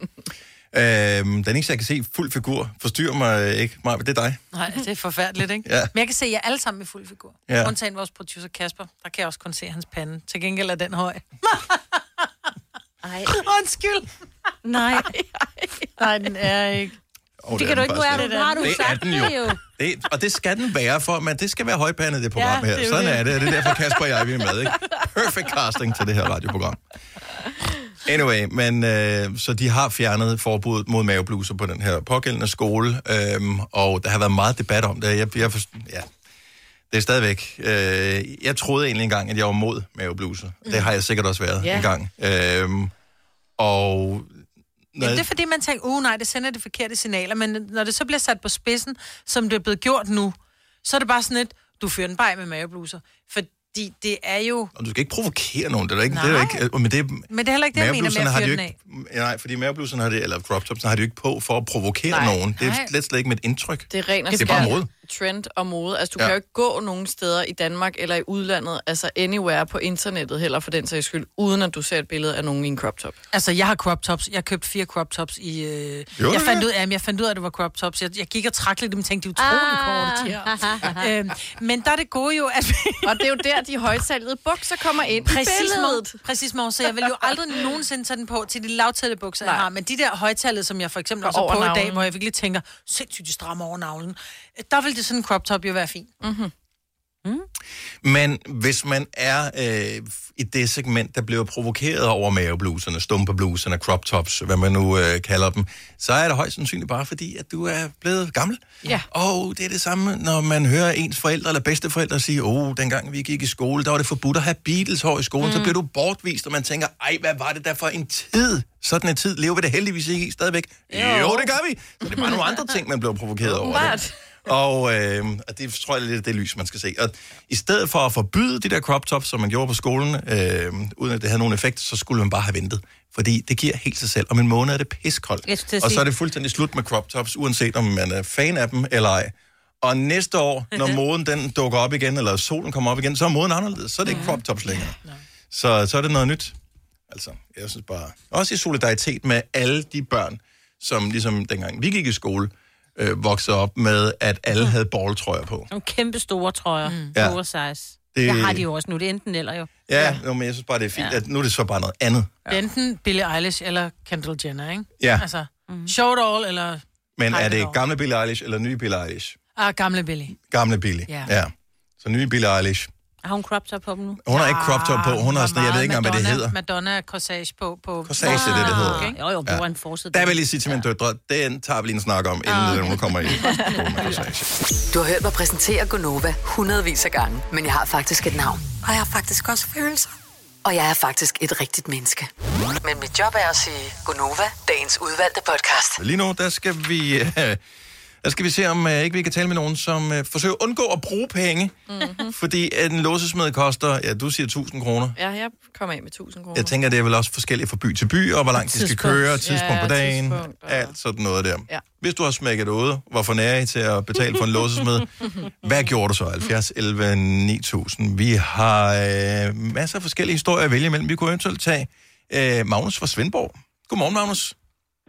Øhm, den eneste, jeg kan se fuld figur, forstyrrer mig ikke. Maja, det er dig. Nej, det er forfærdeligt, ikke? Ja. Men jeg kan se, at jeg er alle sammen i fuld figur. Ja. Ja. Undtagen vores producer Kasper. Der kan jeg også kun se hans pande. Til gengæld er den høj. Ej. <laughs> Undskyld. <laughs> Nej. Nej, den er ikke. Oh, Det kan du ikke er du, har du Det er sagt den jo. Det, og det skal den være for, men det skal være højpandet, det program Ja, her. det er Sådan det. er det, og det er derfor Kasper og jeg vi er med. Ikke? Perfect casting til det her radioprogram. Anyway, men øh, så de har fjernet forbuddet mod mavebluser på den her pågældende skole, øhm, og der har været meget debat om det. Jeg, jeg forst- ja, det er stadigvæk... Øh, jeg troede egentlig engang, at jeg var mod mavebluser. Mm. Det har jeg sikkert også været Ja. engang. Øhm, og... Jamen, det er fordi, man tænker, uh nej, det sender de forkerte signaler, men når det så bliver sat på spidsen, som det er blevet gjort nu, så er det bare sådan et, du fyrer den bare af med mavebluser. Fordi det er jo... Og du skal ikke provokere nogen, det er ikke. Det er Nej. ikke øh, men det, Men det er heller ikke det, jeg mener med at har fyre den ikke, af. ja, nej, fordi mavebluserne har det, eller crop topsene har de jo ikke på for at provokere Nej. nogen. Det er Nej. slet, slet ikke med et indtryk. Det er ren og Det er bare mode. Trend og mode. Altså, du Ja. kan jo ikke gå nogen steder i Danmark eller i udlandet, altså anywhere på internettet heller for den sags skyld, uden at du ser et billede af nogen i en crop top. Altså, jeg har crop tops. Jeg købte fire crop tops i... Øh... Jo, jeg, fandt ud af, jeg fandt ud af, at det var crop tops. Jeg, jeg gik og trak lidt, og tænkte, de er utrolig korte, de her. <laughs> øhm, men der er det gode jo, at... og det er jo der, de højsalgede bukser kommer ind Præcis. Mor, præcis, mor. Så jeg vil jo aldrig nogensinde tage den på til de lavtætte bukser, jeg Nej. har. Men de der højtallet, som jeg for eksempel Og også på i dag, hvor jeg virkelig tænker, sindssygt, de strammer over navlen. Der vil det sådan en crop top jo være fint. Mm-hmm. Men hvis man er øh, i det segment, der bliver provokeret over mavebluserne, stumpebluserne, crop tops, hvad man nu øh, kalder dem, så er det højst sandsynligt bare fordi, at du er blevet gammel. Ja. Og det er det samme, når man hører ens forældre eller bedsteforældre sige, åh, oh, dengang vi gik i skole, der var det forbudt at have Beatles hår i skolen, mm. så bliver du bortvist, og man tænker, ej, hvad var det der for en tid? Sådan en tid lever vi det heldigvis ikke i stadigvæk. Jo, jo det gør vi. Så det er bare nogle andre ting, man bliver provokeret over. Det. Og, øh, og det tror jeg lidt det lys, man skal se. Og i stedet for at forbyde de der crop tops, som man gjorde på skolen, øh, uden at det havde nogen effekt, så skulle man bare have ventet. Fordi det giver helt sig selv. Om en måned er det piskoldt. Og så er det fuldstændig slut med crop tops, uanset om man er fan af dem eller ej. Og næste år, når <laughs> moden den dukker op igen, eller solen kommer op igen, så er moden anderledes. Så er det ikke crop tops længere. Så, så er det noget nyt. Altså, jeg synes bare... Også i solidaritet med alle de børn, som ligesom dengang vi gik i skole, øh, voksede op med, at alle havde balltrøjer på. Nogle kæmpe store trøjer. Mm. Ja. Oversize. Det-. Jeg har de jo også nu. Det er enten eller jo. Ja, ja. Jo, men jeg synes bare, det er fint, ja. at nu er det så bare noget andet. Ja. Enten Billie Eilish eller Kendall Jenner, ikke? Ja. Altså, mm. show it all, eller Men er det gamle Billie Eilish eller nye Billie Eilish? ah, gamle Billie. Gamle Billie, Ja. ja. Så nye Billie Eilish. Har hun crop top på dem nu? Hun har ikke crop top på, hun har sådan, jeg ved ikke engang, hvad det hedder. Madonna corsage på. på Corsage, det er det, det hedder. Ikke? Jo, jo, det Ja. var en forside. Der vil jeg lige sige til mine døtre, den tager vi lige en snak om, inden Ah, okay. okay. hun kommer i. <laughs> Du har hørt mig præsentere Gonova hundredvis af gange, men jeg har faktisk et navn. Og jeg har faktisk også følelser. Og jeg er faktisk et rigtigt menneske. Men mit job er at sige Gonova, dagens udvalgte podcast. Lige nu, der skal vi... Øh, der skal vi se, om øh, ikke vi kan tale med nogen, som øh, forsøger at undgå at bruge penge. Mm-hmm. Fordi at en låsesmed koster, ja, du siger 1000 kroner. Ja, jeg kom af med 1000 kroner. Jeg tænker, det er vel også forskelligt fra by til by, og hvor langt de skal Tidspunkt. køre, tidspunkt Ja, på dagen, tidspunkt, og- alt sådan noget der. Ja. Hvis du har smækket ude, hvorfor nære I til at betale for en låsesmed? <laughs> Hvad gjorde du så? 70, 11, 9000. Vi har øh, masser af forskellige historier at vælge imellem. Vi kunne eventuelt tage øh, Magnus fra Svendborg. Godmorgen, Magnus.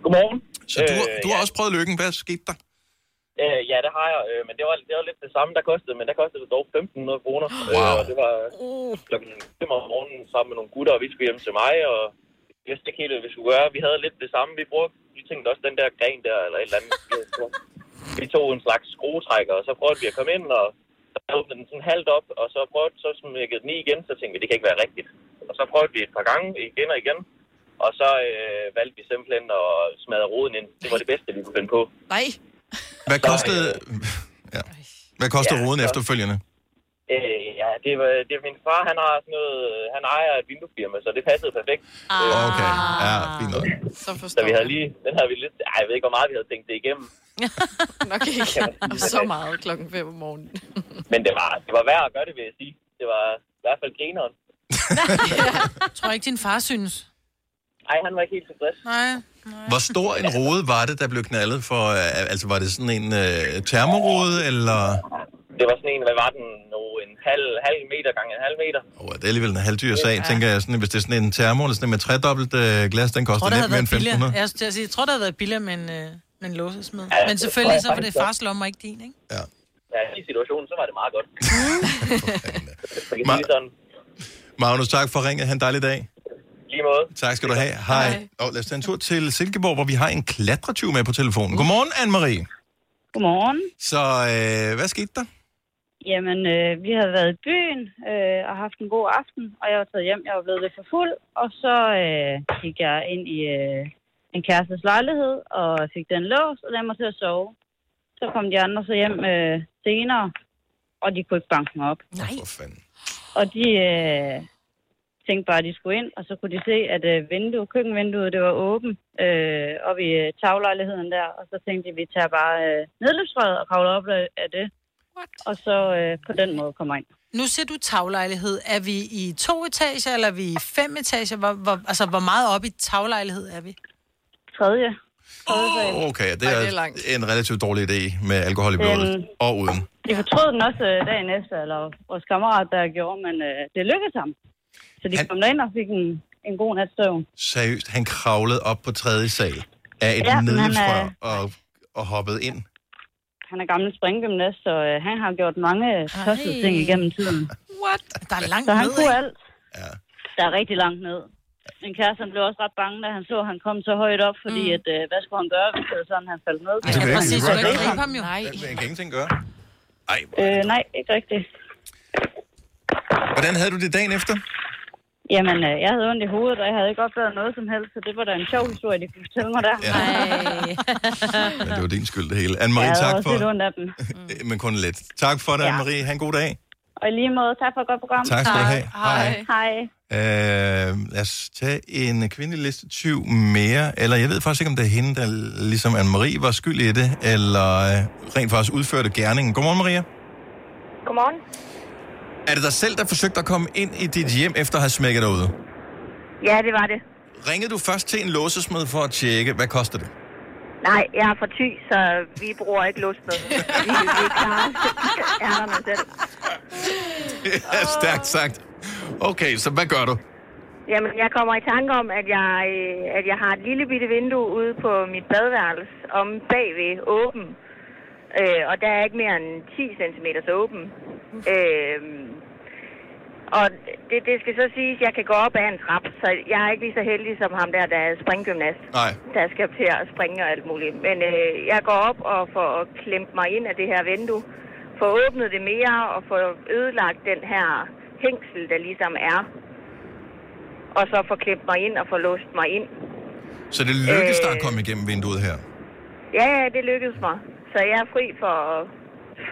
Godmorgen. Så du, Øh, du har også prøvet lykken. Hvad skete der? Øh, ja, det har jeg, øh, men det var, det var lidt det samme, der kostede, men der kostede det dog 1.500 kroner. Wow. <gasps> Øh, og det var klokken 5 om morgenen sammen med nogle gutter, og vi skulle hjem til mig, og vi vidste ikke helt, hvad vi skulle gøre. Vi havde lidt det samme, vi brugte. Vi tænkte også den der gren der, eller et eller andet. vi tog en slags skruetrækker, og så prøvede vi at komme ind, og så åbnede den sådan halvt op, og så prøvede så smækkede den i igen, så tænkte vi, det kan ikke være rigtigt. Og så prøvede vi et par gange, igen og igen, og så øh, valgte vi simpelthen at smadre roden ind. Det var det bedste, vi kunne finde på. Nej. Hvad kostede, <laughs> ja. Hvad kostede Ja, roden så- efterfølgende? Øh, ja, det var, det var min far, han har sådan noget, han ejer et vinduesfirma, så det passede perfekt. Ah. Okay, ja, fint nok. Så Så vi havde lige, den havde vi lidt, ej, jeg ved ikke, hvor meget vi havde tænkt det igennem. <laughs> Nok ikke så meget klokken 5 om morgenen. <laughs> Men det var, det var værd at gøre det, vil jeg sige. Det var i hvert fald grineren. Tror jeg ikke, din far synes? Ej, han var ikke helt tilfreds. Nej. Hvor stor en rode var det, der blev knaldet for? øh, Altså, var det sådan en øh, termorode, eller... Det var sådan en, hvad var den nu, en halv, halv meter gange en halv meter. Oh, det er alligevel en halvdyr sag, ja. tænker jeg. Sådan, hvis det er sådan en termo, eller sådan en med tredobbelt øh, glas, den Jeg koster havde mere end været billigere. 1500. Jeg, sige, jeg tror, det havde været billigere med en, øh, med en låsesmed. Ja, Men selvfølgelig, så jeg var det fars lomme og ikke din, ikke? Ja, i situationen, så var det meget godt. <laughs> <laughs> Ma-. Magnus, tak for ringet. Ha' en dejlig dag. Lige måde. Tak skal du have. Hej. Og lad os tage en tur til Silkeborg, hvor vi har en klatretyv med på telefonen. Godmorgen, Anne-Marie. Godmorgen. Så øh, hvad skete der? Jamen, øh, vi havde været i byen øh, og haft en god aften, og jeg var taget hjem. Jeg var blevet lidt for fuld, og så øh, gik jeg ind i øh, en kærestes lejlighed og fik den låst og lagde mig til at sove. Så kom de andre så hjem øh, senere, og de kunne ikke banke mig op. Nej. For fanden. Og de øh, tænkte bare, at de skulle ind, og så kunne de se, at øh, vinduet, køkkenvinduet det var åbent øh, oppe i øh, taglejligheden der. Og så tænkte de, at vi tager bare øh, nedløbsrøret og kravler op af, af det. What? Og så øh, på den måde kommer ind. Nu ser du taglejlighed. Er vi i to etager, eller er vi i fem etager? Hvor, hvor, altså, hvor meget op i taglejlighed er vi? Tredje. Oh, okay, det Ej, er, det er langt. en relativt dårlig idé med alkohol i blodet. Øhm. Og uden. De fortrød den også øh, dagen efter, eller vores kammerat, der gjorde, men øh, det lykkedes ham. Så de Han- kom derind og fik en, en god nats søvn. Seriøst, han kravlede op på tredje sal af et Ja, han nedløbsrør er- og, og hoppede ind. Han er gammel springgymnast, så øh, han har gjort mange tossede ting igennem tiden. What? Der er langt Så han ned, kunne alt. Ja. Der er rigtig langt ned. Min kæreste han blev også ret bange, da han så, at han kom så højt op, fordi mm. at, øh, hvad skulle han gøre, hvis det sådan, han faldt ned? Det kan vi ikke. Præcis, Vi du kan ikke gribe ham jo. Nej. Jeg kan ingenting gøre. Øh, nej, ikke rigtigt. Hvordan havde du det dagen efter? Jamen, øh, jeg havde ondt i hovedet, og jeg havde ikke oplevet noget som helst, så det var da en sjov historie, de kunne fortælle mig der. Ja. <laughs> Det var din skyld, det hele. jeg Anne-Marie, havde tak også for... lidt ondt af dem. Men kun lidt. Tak for det, Ja. Anne-Marie. Ha' en god dag. Og i lige måde, tak for et godt program. Tak skal du have. Hej. Hej. Øh, lad os tage en kvindelig liste 20 mere. Eller jeg ved faktisk ikke, om det er hende, der ligesom Anne-Marie var skyld i det, eller øh, rent faktisk udførte gerningen. Godmorgen, Maria. Godmorgen. Er det dig selv, der forsøgte at komme ind i dit hjem, efter at have smækket dig ude? Ja, det var det. Ringede du først til en låsesmed for at tjekke, hvad koster det? Nej, jeg er fra Thy, så vi bruger ikke låsmed. Vi, vi klarer ærnerne selv. <laughs> Det er stærkt sagt. Okay, så hvad gør du? Jamen, jeg kommer i tanke om, at jeg, øh, at jeg har et lille bitte vindue ude på mit badeværelse om bagved åben. Øh, og der er ikke mere end 10 cm åben. Øh, og det, det skal så siges, at jeg kan gå op ad en trap, så jeg er ikke lige så heldig som ham der, der er springgymnast. Nej. Der skal til at springe og alt muligt. Men øh, jeg går op og får klemt mig ind af det her vindue, får åbnet det mere og får ødelagt den her hængsel, der ligesom er. Og så får klemt mig ind og får låst mig ind. Så det lykkedes dig Øh. at komme igennem vinduet her? Ja, ja, det lykkedes mig. Så jeg er fri for,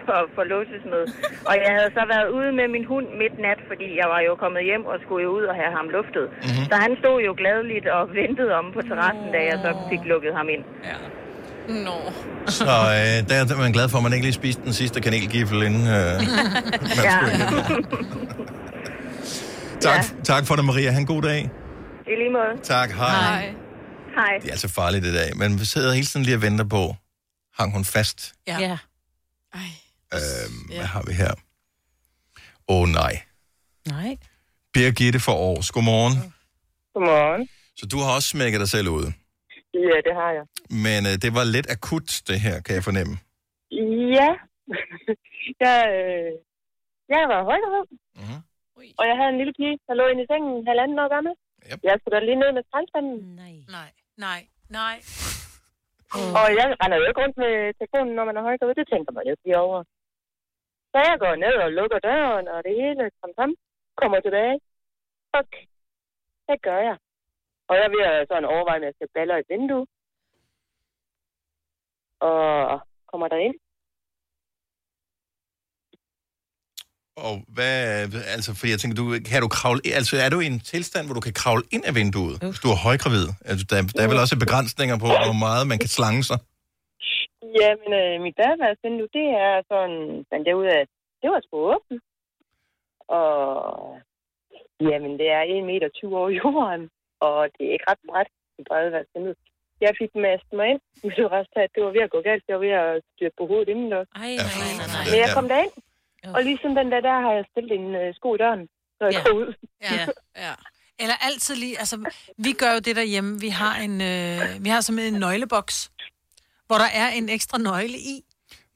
for, for låsesmed. Og jeg havde så været ude med min hund midt nat, fordi jeg var jo kommet hjem og skulle jo ud og have ham luftet. Mm-hmm. Så han stod jo gladeligt og <laughs> ventede om på terrassen, da jeg så fik lukket ham ind. Ja. Nå. Så øh, der er man glad for, at man ikke lige spiste den sidste kanelgifle inden øh, <laughs> man Ja. skulle hjem. <laughs> Tak, tak for det, Maria. Ha' en god dag. I lige måde. Tak, hej. Hej. Det er altså farligt i dag. Men vi sidder hele tiden lige og venter på, hang hun fast? Ja. ja. Øhm, Hvad har vi her? Åh oh, nej. Nej. Birgitte for Aarhus. Godmorgen. Godmorgen. Så du har også smækket dig selv ud. Ja, det har jeg. Men øh, det var lidt akut, det her, kan jeg fornemme. Ja. <laughs> jeg, øh, jeg var højgravid. Mhm. Og jeg havde en lille pige, der lå inde i sengen halvanden år gammel. Yep. Jeg skulle da lige ned med skraldspanden. Nej. Nej. Nej. Nej. Mm. Og jeg render jo ikke rundt med telefonen, når man er højgravid. Det tænker man jo ikke lige over. Så jeg går ned og lukker døren, og det hele kom sammen. Kommer tilbage. Fuck. Hvad gør jeg? Og jeg vil sådan overveje, om jeg skal baller et vindue. Og kommer der Og hvad, altså, for jeg tænker, du, kan du kravle, altså er du i en tilstand, hvor du kan kravle ind af vinduet, hvis du er højgravid? Altså, der, der er vel også begrænsninger på, hvor meget man kan slange sig. Ja, men øh, mit badeværelsesvindue, det er sådan, fandt jeg ud af, at det var sgu åbent. Og jamen, det er 1 meter 20 over jorden, og det er ikke ret bredt i badeværelsesvinduet. Jeg fik mastet mig ind, men det var også at det var ved at gå galt. Jeg var ved at styre på hovedet inden der. Ej, nej, nej, nej. Men jeg kom derind, og ligesom den der, der har jeg stillet en øh, sko i døren, så jeg Ja. går ud. Ja. ja. Eller altid lige, altså, vi gør jo det derhjemme, vi har en, øh, vi har simpelthen en nøgleboks, hvor der er en ekstra nøgle i.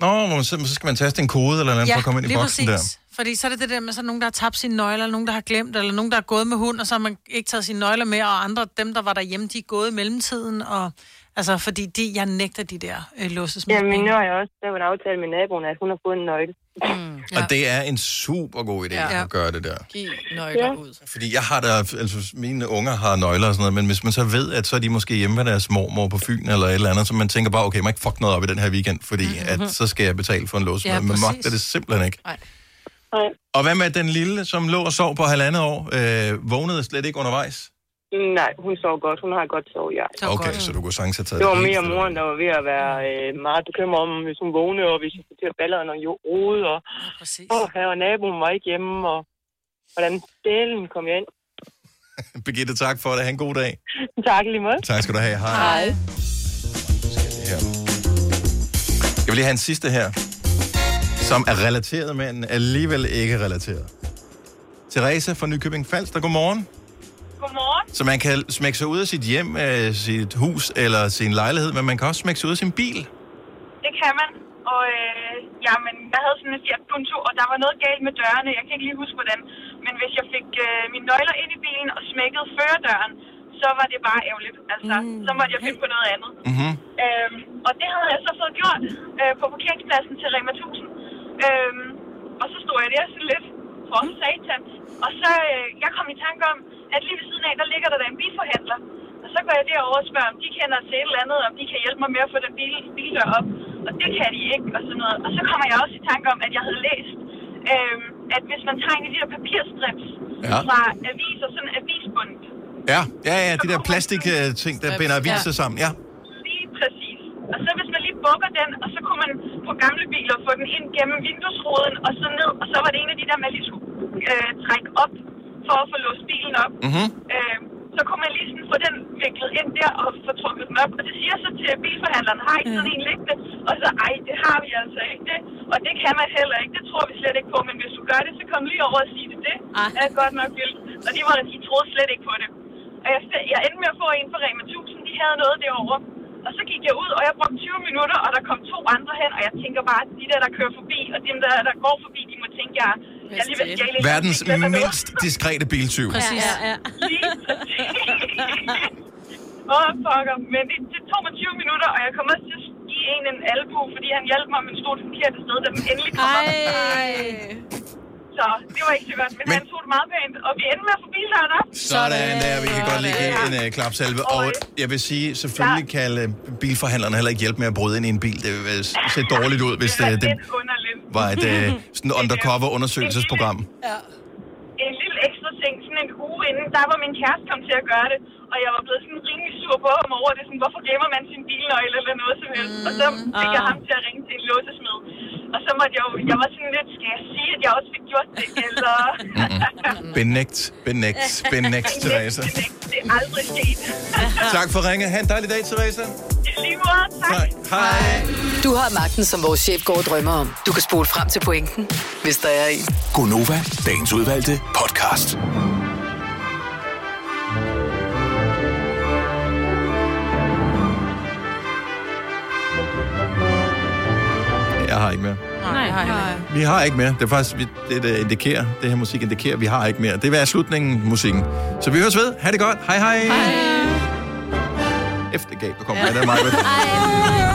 Nå, så, så skal man taste en kode eller noget for at komme ind i boksen præcis. der. Fordi så er det det der med, så er nogen, der har tabt sine nøgler, eller nogen, der har glemt, eller nogen, der har gået med hund, og så har man ikke taget sine nøgler med, og andre, dem, der var derhjemme, de er gået i mellemtiden, og altså, fordi de, jeg nægter de der øh, låsesmed. Jamen, nu har jeg også lavet en aftale med naboen, at hun har fået en nøgle. Mm. Ja. Og det er en super god idé Ja. at gøre det der. Giv nøgler Ja. ud. Fordi jeg har der, altså mine unger har nøgler og sådan noget, men hvis man så ved, at så er de måske hjemme med deres mormor på Fyn eller et eller andet, så man tænker bare, okay, man ikke fuck noget op i den her weekend, fordi mm-hmm. at så skal jeg betale for en lås. Ja, præcis. magter det simpelthen ikke. Nej. Og hvad med den lille, som lå og sov på halvandet år, øh, vågnede slet ikke undervejs? Nej, hun sov godt. Hun har godt sovet, ja. Okay, så du kunne sagtens have taget Det var helt mere moren, der var ved at være øh, meget bekymret om, hvis hun vågnede, og hvis hun skulle til at balle noget jo- rode, og, og her og naboen var ikke hjemme, og hvordan delen kom jeg ind. <laughs> Birgitte, tak for det. Ha' en god dag. tak lige måde. Tak skal du have. Hej. Hej. her. Jeg vil lige have en sidste her, som er relateret, men alligevel ikke relateret. Therese fra Nykøbing Falster, godmorgen. Godmorgen. Så man kan smække sig ud af sit hjem, øh, sit hus eller sin lejlighed, men man kan også smække sig ud af sin bil. Det kan man. Og øh, jamen, jeg havde sådan en Fiat Punto, og der var noget galt med dørene. Jeg kan ikke lige huske, hvordan. Men hvis jeg fik øh, mine nøgler ind i bilen og smækkede førerdøren, så var det bare ærgerligt. Altså, mm. så måtte jeg finde på noget andet. Mm-hmm. Øhm, og det havde jeg så fået gjort øh, på parkeringspladsen til Rema 1000. Øhm, og så stod jeg der sådan lidt. for satan. Og så, øh, jeg kom i tanke om, at lige ved siden af, der ligger der da en bilforhandler. Og så går jeg derover og spørger, om de kender til et eller andet, om de kan hjælpe mig med at få den bil, bildør op. Og det kan de ikke, og sådan noget. Og så kommer jeg også i tanke om, at jeg havde læst, øh, at hvis man tegner de der papirstrips Ja. fra aviser, sådan avisbund, Ja, ja, ja, de der plastik-ting, der binder aviser sammen. Ja. Lige præcis. Og så hvis man lige bukker den, og så kunne man på gamle biler få den ind gennem vinduesruden og så ned, og så var det en af de der, man lige skulle øh, trække op for at få låst bilen op. Mm-hmm. Øh, så kunne man lige sådan få den viklet ind der og få trukket den op. Og det siger så til bilforhandleren, har I sådan en liggende? Og så, ej, det har vi altså ikke det. Og det kan man heller ikke, det tror vi slet ikke på. Men hvis du gør det, så kom lige over og sige det. Det er godt nok vildt. Og de, var, de troede slet ikke på det. Og jeg, jeg endte med at få en for Rema 1000, de havde noget derovre. Og så gik jeg ud, og jeg brugte 20 minutter, og der kom to andre hen, og jeg tænker bare, at de der, der kører forbi, og dem, der, der går forbi, de må tænke, jeg, jeg lige en Verdens mindst diskrete biltyv. Præcis. Ja, ja. Lige præcis. Åh, oh, fucker. Men det, det tog mig 20 minutter, og jeg kom også til at give en en albu, fordi han hjalp mig, men stod det forkerte sted, da den endelig kom op. Så det var ikke så godt, men, men han tog det meget pænt, og vi endte med at få bildøren op. Sådan der, vi kan godt lige give en uh, klapsalve. Og jeg vil sige, selvfølgelig kan uh, bilforhandlerne heller ikke hjælpe med at bryde ind i en bil. Det vil uh, se dårligt ud, hvis uh, det var et uh, sådan <laughs> undercover undersøgelsesprogram. Ja. En lille ekstra ting, sådan en uge inden, der var min kæreste kom til at gøre det, og jeg var blevet sådan rimelig sur på ham over det, sådan, hvorfor glemmer man sin bilnøgle eller noget som helst. Og så fik jeg Ah. ham til at ringe til en låsesmed. Og så måtte jeg jo, jeg var sådan lidt, skal jeg sige, at jeg også fik gjort det, eller... Benægt, benægt, benægt, Teresa. det er aldrig sket. Tak for ringe. Ha' en dejlig dag, Teresa. Lige måde, tak. Hej. Du har magten, som vores chef går og drømmer om. Du kan spole frem til pointen, hvis der er en. Gonova, dagens udvalgte podcast. Har ikke mere. Nej, nej, nej. Vi har ikke mere. Det er faktisk vi- det, der indikerer, det her musik indikerer, vi har ikke mere. Det være slutningen, musikken. Så vi høres ved. Ha' det godt. Hej hej. Hej. Efter galt, der kommer ja. der meget. Hej.